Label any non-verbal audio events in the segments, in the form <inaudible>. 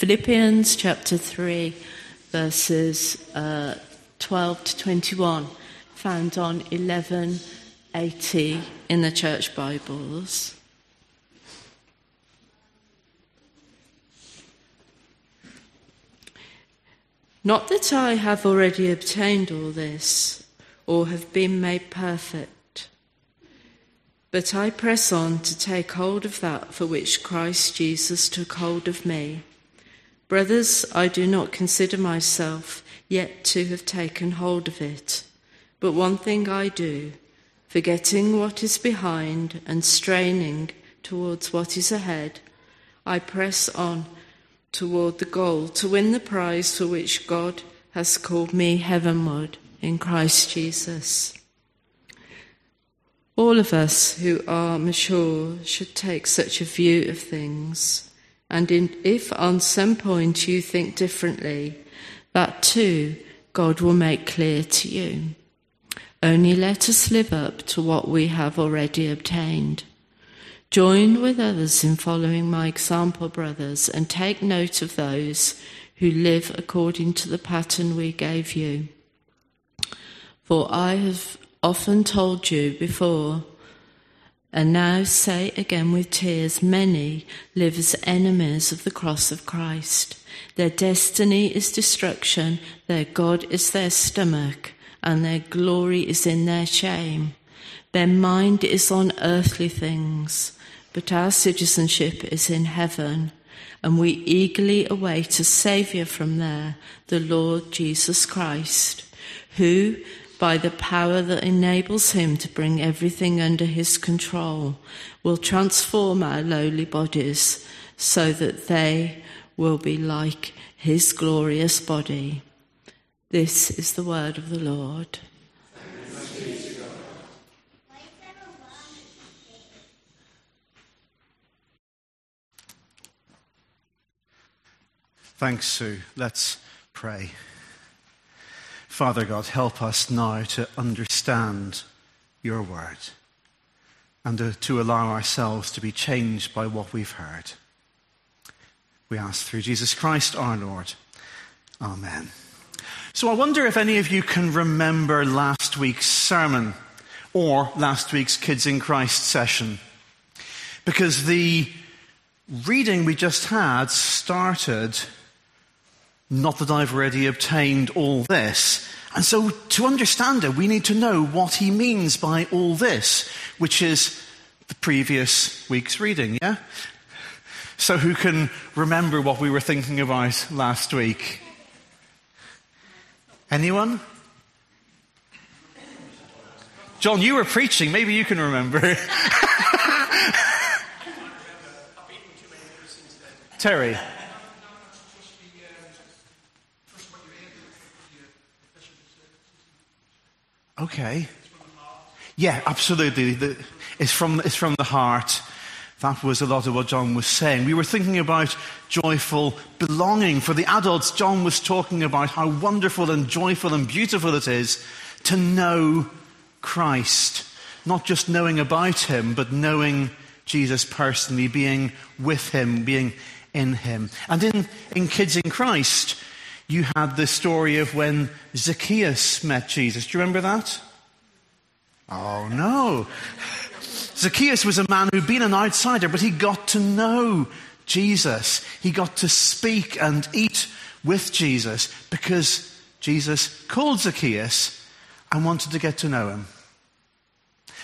Philippians chapter 3, verses uh, 12 to 21, found on 1180 in the church Bibles. Not that I have already obtained all this or have been made perfect, but I press on to take hold of that for which Christ Jesus took hold of me. Brothers, I do not consider myself yet to have taken hold of it, but one thing I do, forgetting what is behind and straining towards what is ahead, I press on toward the goal to win the prize for which God has called me heavenward in Christ Jesus. All of us who are mature should take such a view of things. And in, if on some point you think differently, that too God will make clear to you. Only let us live up to what we have already obtained. Join with others in following my example, brothers, and take note of those who live according to the pattern we gave you. For I have often told you before, and now say again with tears, many live as enemies of the cross of Christ. Their destiny is destruction, their God is their stomach, and their glory is in their shame. Their mind is on earthly things but our citizenship is in heaven, and we eagerly await a Saviour from there, the Lord Jesus Christ, who, by the power that enables him to bring everything under his control, will transform our lowly bodies so that they will be like his glorious body. This is the word of the Lord. Thanks, Sue. Let's pray. Father God, help us now to understand your word and to, to, allow ourselves to be changed by what we've heard. We ask through Jesus Christ our Lord. Amen. So I wonder if any of you can remember last week's sermon or last week's Kids in Christ session. Because the reading we just had started not that I've already obtained all this. And so to understand it, we need to know what he means by all this, which is the previous week's reading, yeah? So who can remember what we were thinking about last week? Anyone? John, you were preaching. Maybe you can remember. <laughs> Terry. Okay. Yeah, absolutely. The, it's, from, it's from the heart. That was a lot of what John was saying. We were thinking about joyful belonging. For the adults, John was talking about how wonderful and joyful and beautiful it is to know Christ. Not just knowing about him, but knowing Jesus personally, being with him, being in him. And in, in Kids in Christ, you had the story of when Zacchaeus met Jesus. Do you remember that? Oh, no. Zacchaeus was a man who'd been an outsider, but he got to know Jesus. He got to speak and eat with Jesus because Jesus called Zacchaeus and wanted to get to know him.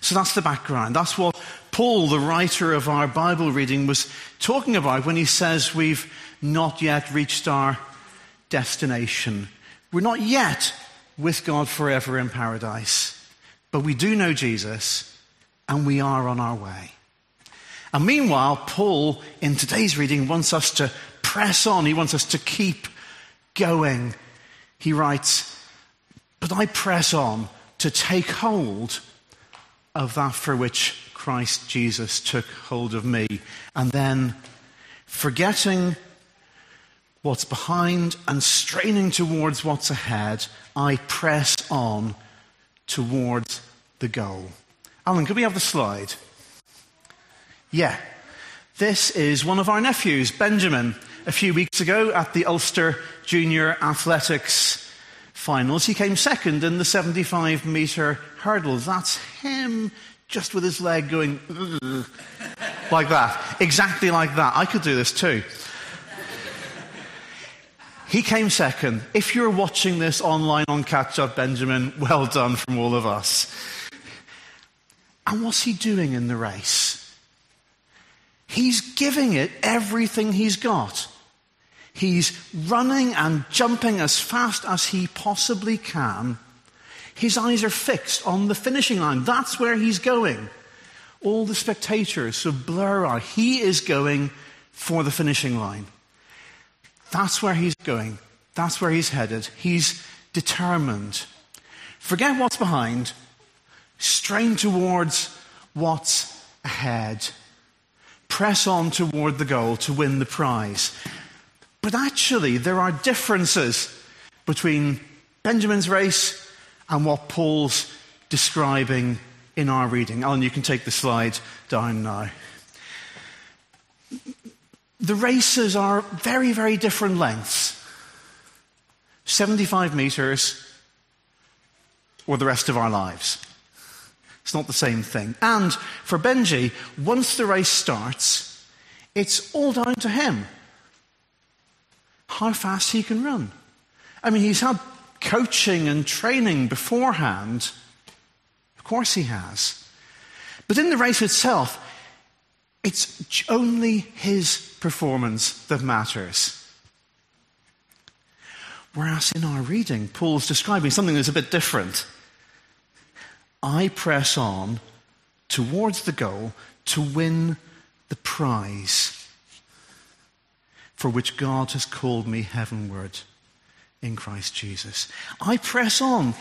So that's the background. That's what Paul, the writer of our Bible reading, was talking about when he says we've not yet reached our destination. We're not yet with God forever in paradise, but we do know Jesus and we are on our way. And meanwhile, Paul, in today's reading, wants us to press on. He wants us to keep going. He writes, But I press on to take hold of that for which Christ Jesus took hold of me. And then, forgetting what's behind and straining towards what's ahead, I press on towards the goal. Alan, could we have the slide? Yeah. This is one of our nephews, Benjamin, a few weeks ago at the Ulster Junior Athletics finals. He came second in the 75 metre hurdles. That's him just with his leg going like that. Exactly like that. I could do this too. He came second. If you're watching this online on Catch Up Benjamin, well done from all of us. And what's he doing in the race? He's giving it everything he's got. He's running and jumping as fast as he possibly can. His eyes are fixed on the finishing line. That's where he's going. All the spectators so blur out. He is going for the finishing line. That's where he's going. That's where he's headed. He's determined. Forget what's behind. Strain towards what's ahead press on toward the goal to win the prize. But actually, there are differences between Benjamin's race and what Paul's describing in our reading. Alan, you can take the slide down now. The races are very, very different lengths 75 metres or the rest of our lives. It's not the same thing. And for Benji, once the race starts, it's all down to him how fast he can run. I mean, he's had coaching and training beforehand. Of course, he has. But in the race itself, it's only his performance that matters. Whereas in our reading, Paul's describing something that's a bit different. I press on towards the goal to win the prize for which God has called me heavenward in Christ Jesus. I press on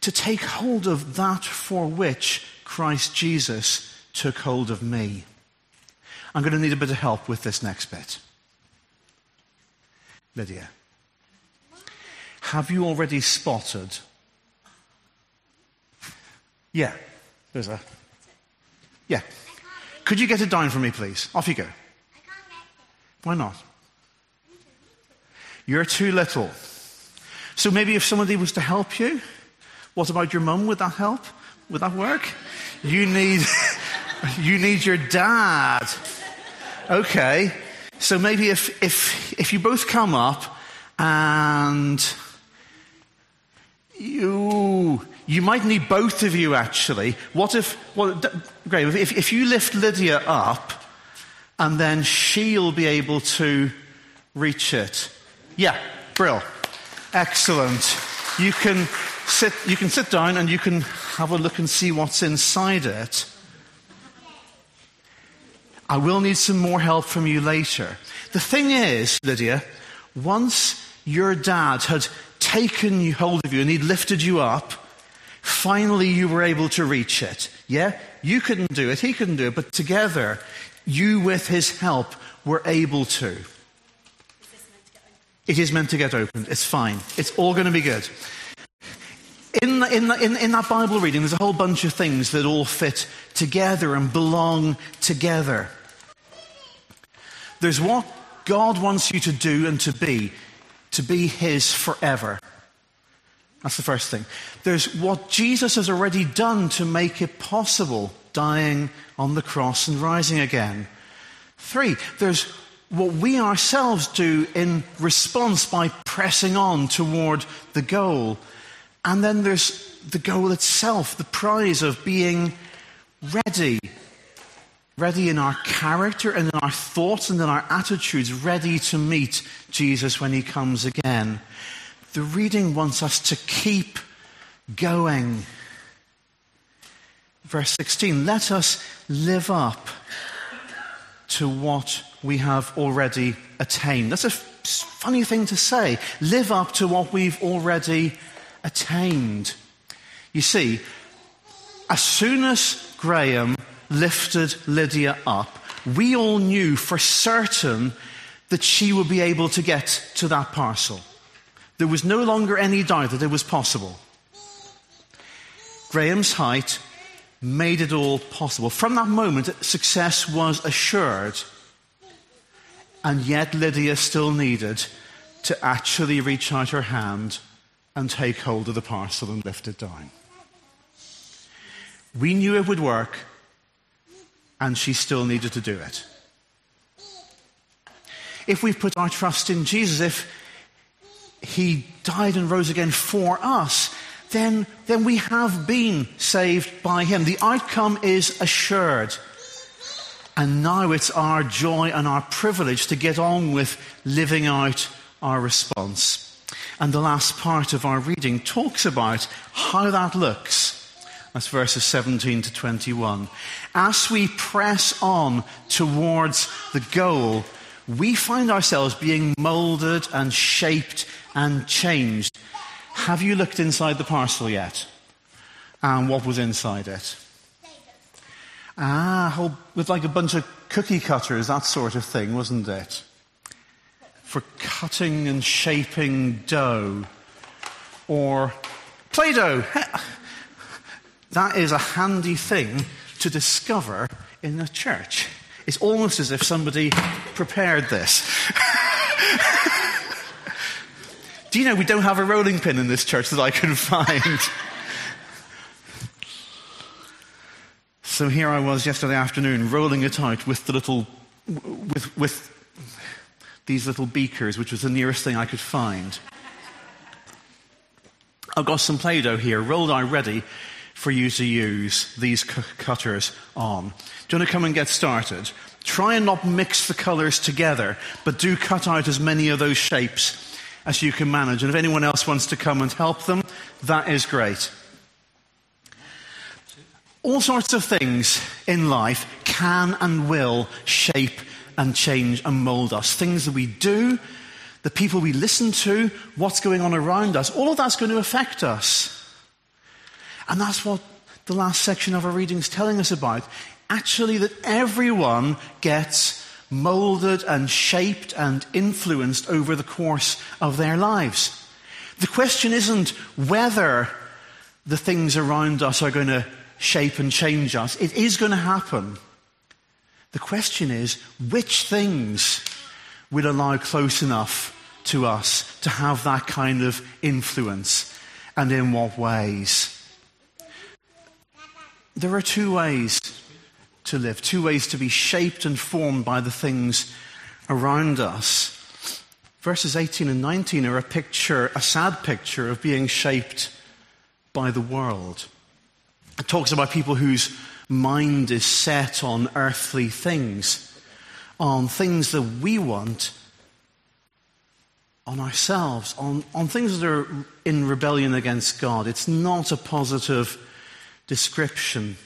to take hold of that for which Christ Jesus took hold of me. I'm going to need a bit of help with this next bit. Lydia, have you already spotted yeah, there's a. Yeah. Could you get it down for me, please? Off you go. Why not? You're too little. So maybe if somebody was to help you, what about your mum? Would that help? Would that work? You need, <laughs> you need your dad. Okay. So maybe if, if, if you both come up and you, you might need both of you actually. What if, well, great, if, if you lift Lydia up and then she'll be able to reach it. Yeah, Brill. Excellent. You can sit, you can sit down and you can have a look and see what's inside it. I will need some more help from you later. The thing is, Lydia, once your dad had taken hold of you and he'd lifted you up, Finally, you were able to reach it. Yeah? You couldn't do it, he couldn't do it, but together, you with his help were able to. It is meant to get opened. It's fine. It's all going to be good. In, the, in, the, in, in that Bible reading, there's a whole bunch of things that all fit together and belong together. There's what God wants you to do and to be, to be His forever. That's the first thing. There's what Jesus has already done to make it possible, dying on the cross and rising again. Three, there's what we ourselves do in response by pressing on toward the goal. And then there's the goal itself, the prize of being ready. Ready in our character and in our thoughts and in our attitudes, ready to meet Jesus when he comes again. The reading wants us to keep going. Verse 16 let us live up to what we have already attained. That's a funny thing to say. Live up to what we've already attained. You see, as soon as Graham lifted Lydia up, we all knew for certain that she would be able to get to that parcel. There was no longer any doubt that it was possible. Graham's height made it all possible. From that moment, success was assured. And yet Lydia still needed to actually reach out her hand and take hold of the parcel and lift it down. We knew it would work, and she still needed to do it. If we've put our trust in Jesus, if he died and rose again for us, then, then we have been saved by him. The outcome is assured. And now it's our joy and our privilege to get on with living out our response. And the last part of our reading talks about how that looks. That's verses 17 to 21. As we press on towards the goal, we find ourselves being molded and shaped and changed. Have you looked inside the parcel yet? And what was inside it? Ah, with like a bunch of cookie cutters, that sort of thing, wasn't it? For cutting and shaping dough. Or Play Doh. <laughs> That is a handy thing to discover in a church. It's almost as if somebody prepared this. <laughs> Do you know we don't have a rolling pin in this church that I can <laughs> find? so here I was yesterday afternoon rolling it out with the little, with, with these little beakers, which was the nearest thing I could find. I've got some Play Doh here, rolled out ready for you to use these cutters on. Do you want to come and get started? Try and not mix the colours together, but do cut out as many of those shapes as you can manage. And if anyone else wants to come and help them, that is great. All sorts of things in life can and will shape and change and mold us. Things that we do, the people we listen to, what's going on around us, all of that's going to affect us. And that's what the last section of our reading is telling us about. Actually, that everyone gets molded and shaped and influenced over the course of their lives. The question isn't whether the things around us are going to shape and change us. It is going to happen. The question is which things will allow close enough to us to have that kind of influence and in what ways? There are two ways to live, two ways to be shaped and formed by the things around us. Verses 18 and 19 are a picture, a sad picture of being shaped by the world. It talks about people whose mind is set on earthly things, on things that we want, on ourselves, on, on things that are in rebellion against God. It's not a positive description.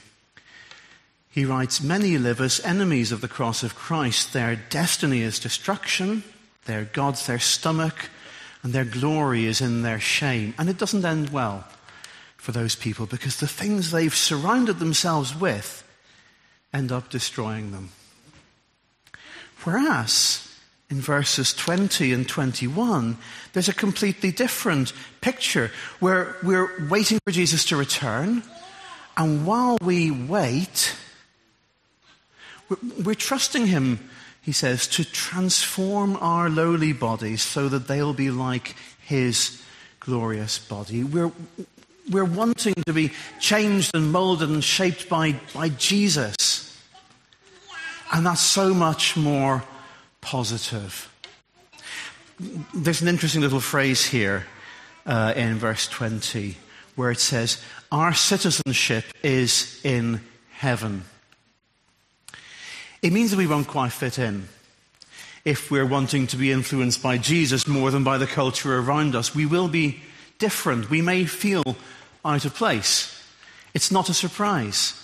He writes, Many live as enemies of the cross of Christ. Their destiny is destruction, their God's their stomach, and their glory is in their shame. And it doesn't end well for those people because the things they've surrounded themselves with end up destroying them. Whereas, in verses 20 and 21, there's a completely different picture where we're waiting for Jesus to return. And while we wait, we're, trusting Him, he says, to transform our lowly bodies so that they'll be like His glorious body. We're, we're wanting to be changed and molded and shaped by, by Jesus. And that's so much more positive. There's an interesting little phrase here uh, in verse 20 where it says, Our citizenship is in heaven. It means that we won't quite fit in. If we're wanting to be influenced by Jesus more than by the culture around us, we will be different. We may feel out of place. It's not a surprise.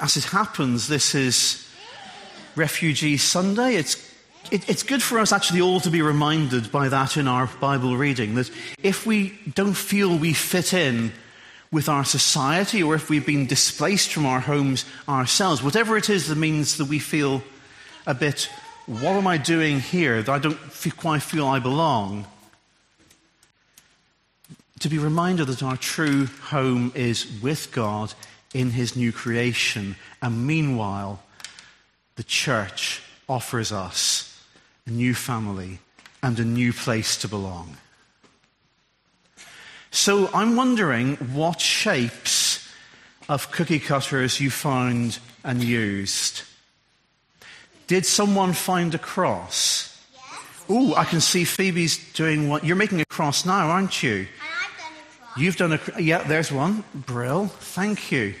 As it happens, this is Refugee Sunday. It's it, it's good for us actually all to be reminded by that in our Bible reading that if we don't feel we fit in with our society or if we've been displaced from our homes ourselves, whatever it is that means that we feel a bit, what am I doing here that I don't quite feel I belong? To be reminded that our true home is with God in His new creation, and meanwhile, the church offers us a new family and a new place to belong. So I'm wondering what shapes of cookie cutters you found and used. Did someone find a cross? Yes. Oh, I can see Phoebe's doing what. You're making a cross now, aren't you? You've done a. Yeah, there's one. Brill. Thank you.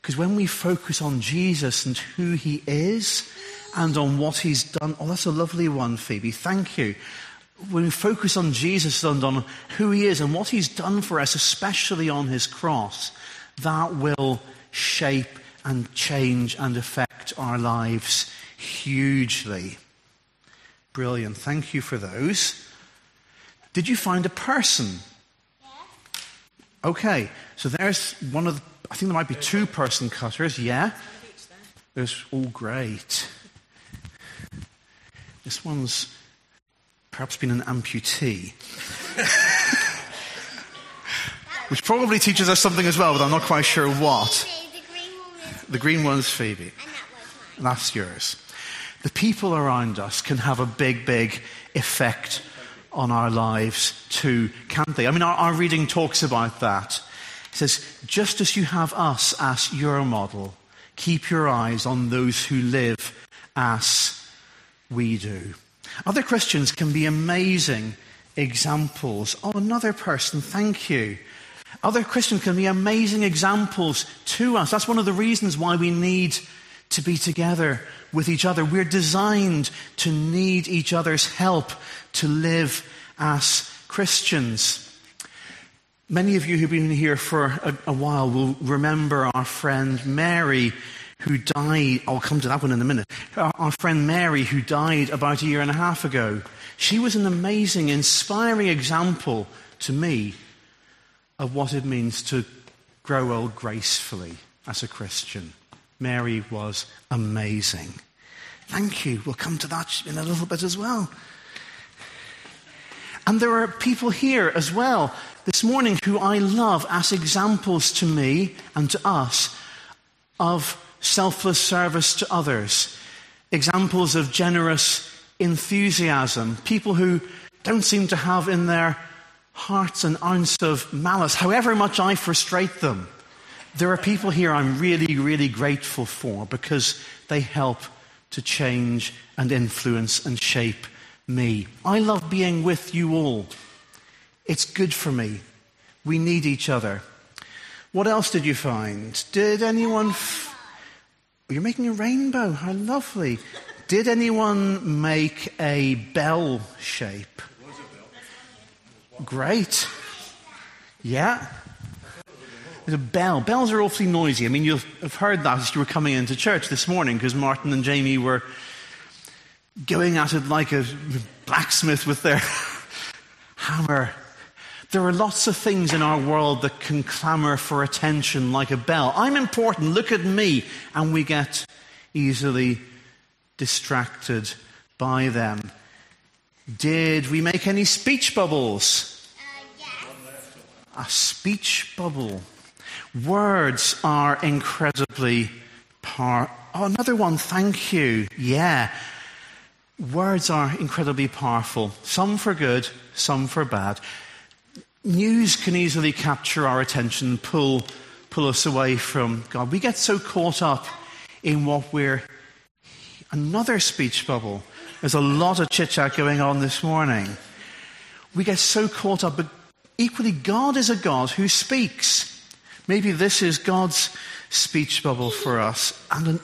Because when we focus on Jesus and who he is and on what he's done, oh, that's a lovely one, Phoebe. Thank you. When we focus on Jesus and on who he is and what he's done for us, especially on his cross, that will shape and change and affect our lives hugely. Brilliant. Thank you for those. Did you find a person? Yeah. Okay, so there's one of the, I think there might be two person cutters, yeah? There's, oh, great. This one's perhaps been an amputee. <laughs> Which probably teaches us something as well, but I'm not quite sure what. The green one's Phoebe. And that one's mine. that's yours. The people around us can have a big, big effect on our lives too, can't they? I mean, our, our reading talks about that. It says, just as you have us as your model, keep your eyes on those who live as we do. Other Christians can be amazing examples. Oh, another person, thank you. Other Christians can be amazing examples to us. That's one of the reasons why we need to be together with each other. We're designed to need each other's help to live as Christians. Many of you who've been here for a, a, while will remember our friend Mary who died. I'll come to that one in a minute. Our, our friend Mary who died about a year and a half ago. She was an amazing, inspiring example to me of what it means to grow old gracefully as a Christian. Mary was amazing. Thank you. We'll come to that in a little bit as well. And there are people here as well this morning who I love as examples to me and to us of selfless service to others, examples of generous enthusiasm, people who don't seem to have in their hearts an ounce of malice, however much I frustrate them. There are people here I'm really, really grateful for because they help to change and influence and shape me. I love being with you all. It's good for me. We need each other. What else did you find? Did anyone. F- oh, You're making a rainbow. How lovely. Did anyone make a bell shape? Great. Yeah. There's a bell. Bells are awfully noisy. I mean, you'll have heard that as you were coming into church this morning because Martin and Jamie were going at it like a blacksmith with their <laughs> hammer. There are lots of things in our world that can clamor for attention like a bell. I'm important, look at me. And we get easily distracted by them. Did we make any speech bubbles? Uh, yes. A speech bubble. Words are incredibly powerful. Oh, another one, thank you. Yeah. Words are incredibly powerful, some for good, some for bad. News can easily capture our attention, pull, pull us away from God. We get so caught up in what we're. Another speech bubble. There's a lot of chit chat going on this morning. We get so caught up, but equally, God is a God who speaks. Maybe this is God's speech bubble for us. And an,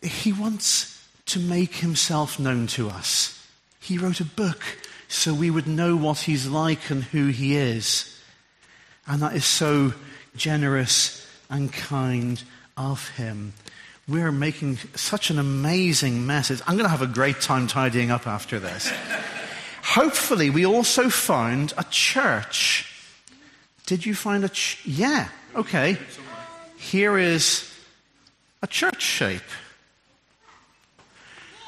he wants to make himself known to us. He wrote a book so we would know what he's like and who he is. And that is so generous and kind of him. We're making such an amazing mess. I'm going to have a great time tidying up after this. Hopefully, we also found a church. Did you find a ch- Yeah, okay. Here is a church shape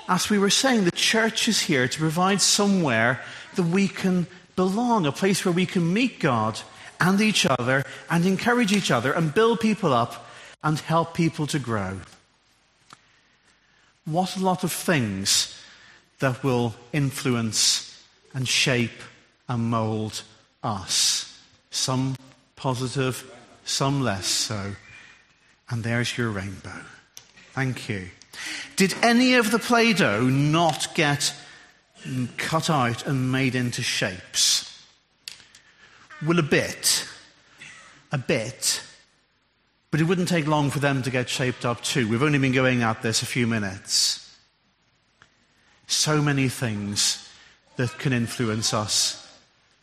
as we were saying, the church is here to provide somewhere that we can belong, a place where we can meet God and each other and encourage each other and build people up and help people to grow. What a lot of things that will influence and shape and mould us. Some positive, some less so. And there's your rainbow. Thank you. Did any of the Play Doh not get cut out and made into shapes? Well, a bit. A bit. But it wouldn't take long for them to get shaped up too. We've only been going at this a few minutes. So many things that can influence us.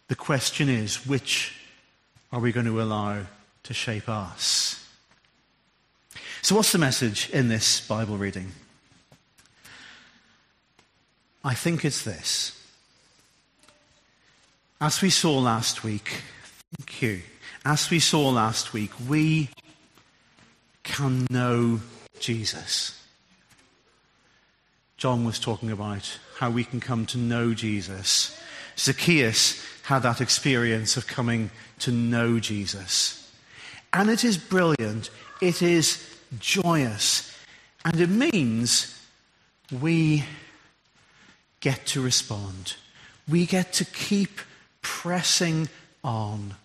The question is which are we going to allow to shape us? So, what's the message in this Bible reading? I think it's this. As we saw last week, thank you. As we saw last week, we can know Jesus. John was talking about how we can come to know Jesus. Zacchaeus had that experience of coming to know Jesus. And it is brilliant, it is joyous, and it means we get to respond. We get to keep pressing on.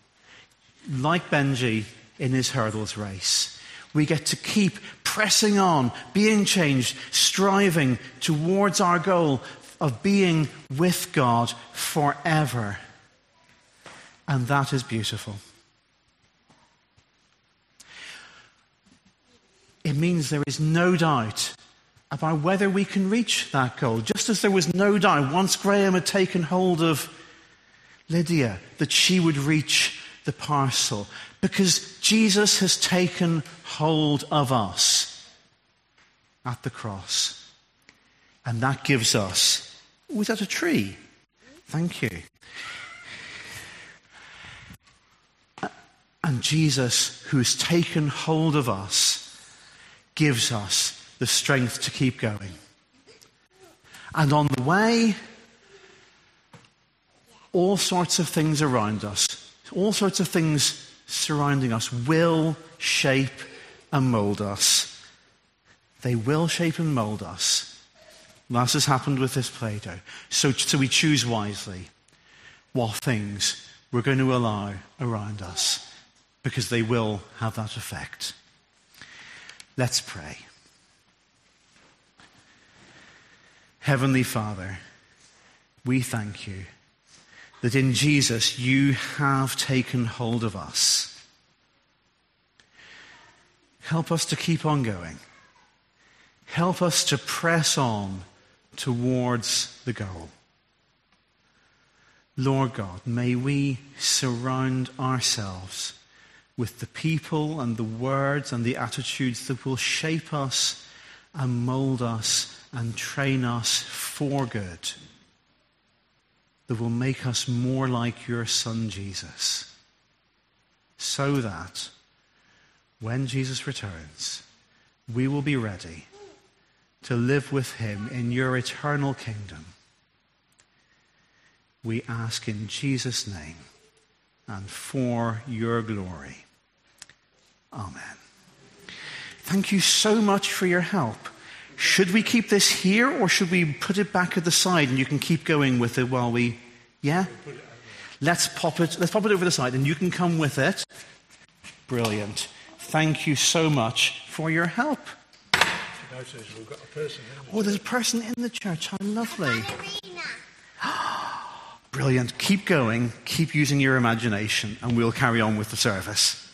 Like Benji in his hurdles race, we get to keep pressing on, being changed, striving towards our goal of being with God forever. And that is beautiful. It means there is no doubt about whether we can reach that goal. Just as there was no doubt once Graham had taken hold of Lydia that she would reach the parcel. Because Jesus has taken hold of us at the cross. And that gives us. Was that a tree? Thank you. And Jesus, who has taken hold of us, gives us the strength to keep going. And on the way, all sorts of things around us, all sorts of things surrounding us will shape and mold us. They will shape and mold us. That's has happened with this Play Doh. So, so we choose wisely what things we're going to allow around us because they will have that effect. Let's pray. Heavenly Father, we thank you that in Jesus you have taken hold of us. Help us to keep on going. Help us to press on towards the goal. Lord God, may we surround ourselves with the people and the words and the attitudes that will shape us and mold us and train us for good that will make us more like your Son Jesus, so that when Jesus returns, we will be ready to live with him in your eternal kingdom. We ask in Jesus' name and for your glory. Amen. Thank you so much for your help. Should we keep this here or should we put it back at the side and you can keep going with it while we. Yeah? Let's pop it, let's pop it over the side and you can come with it. Brilliant. Thank you so much for your help. Oh, there's a person in the church. How lovely. <gasps> Brilliant. Keep going. Keep using your imagination, and we'll carry on with the service.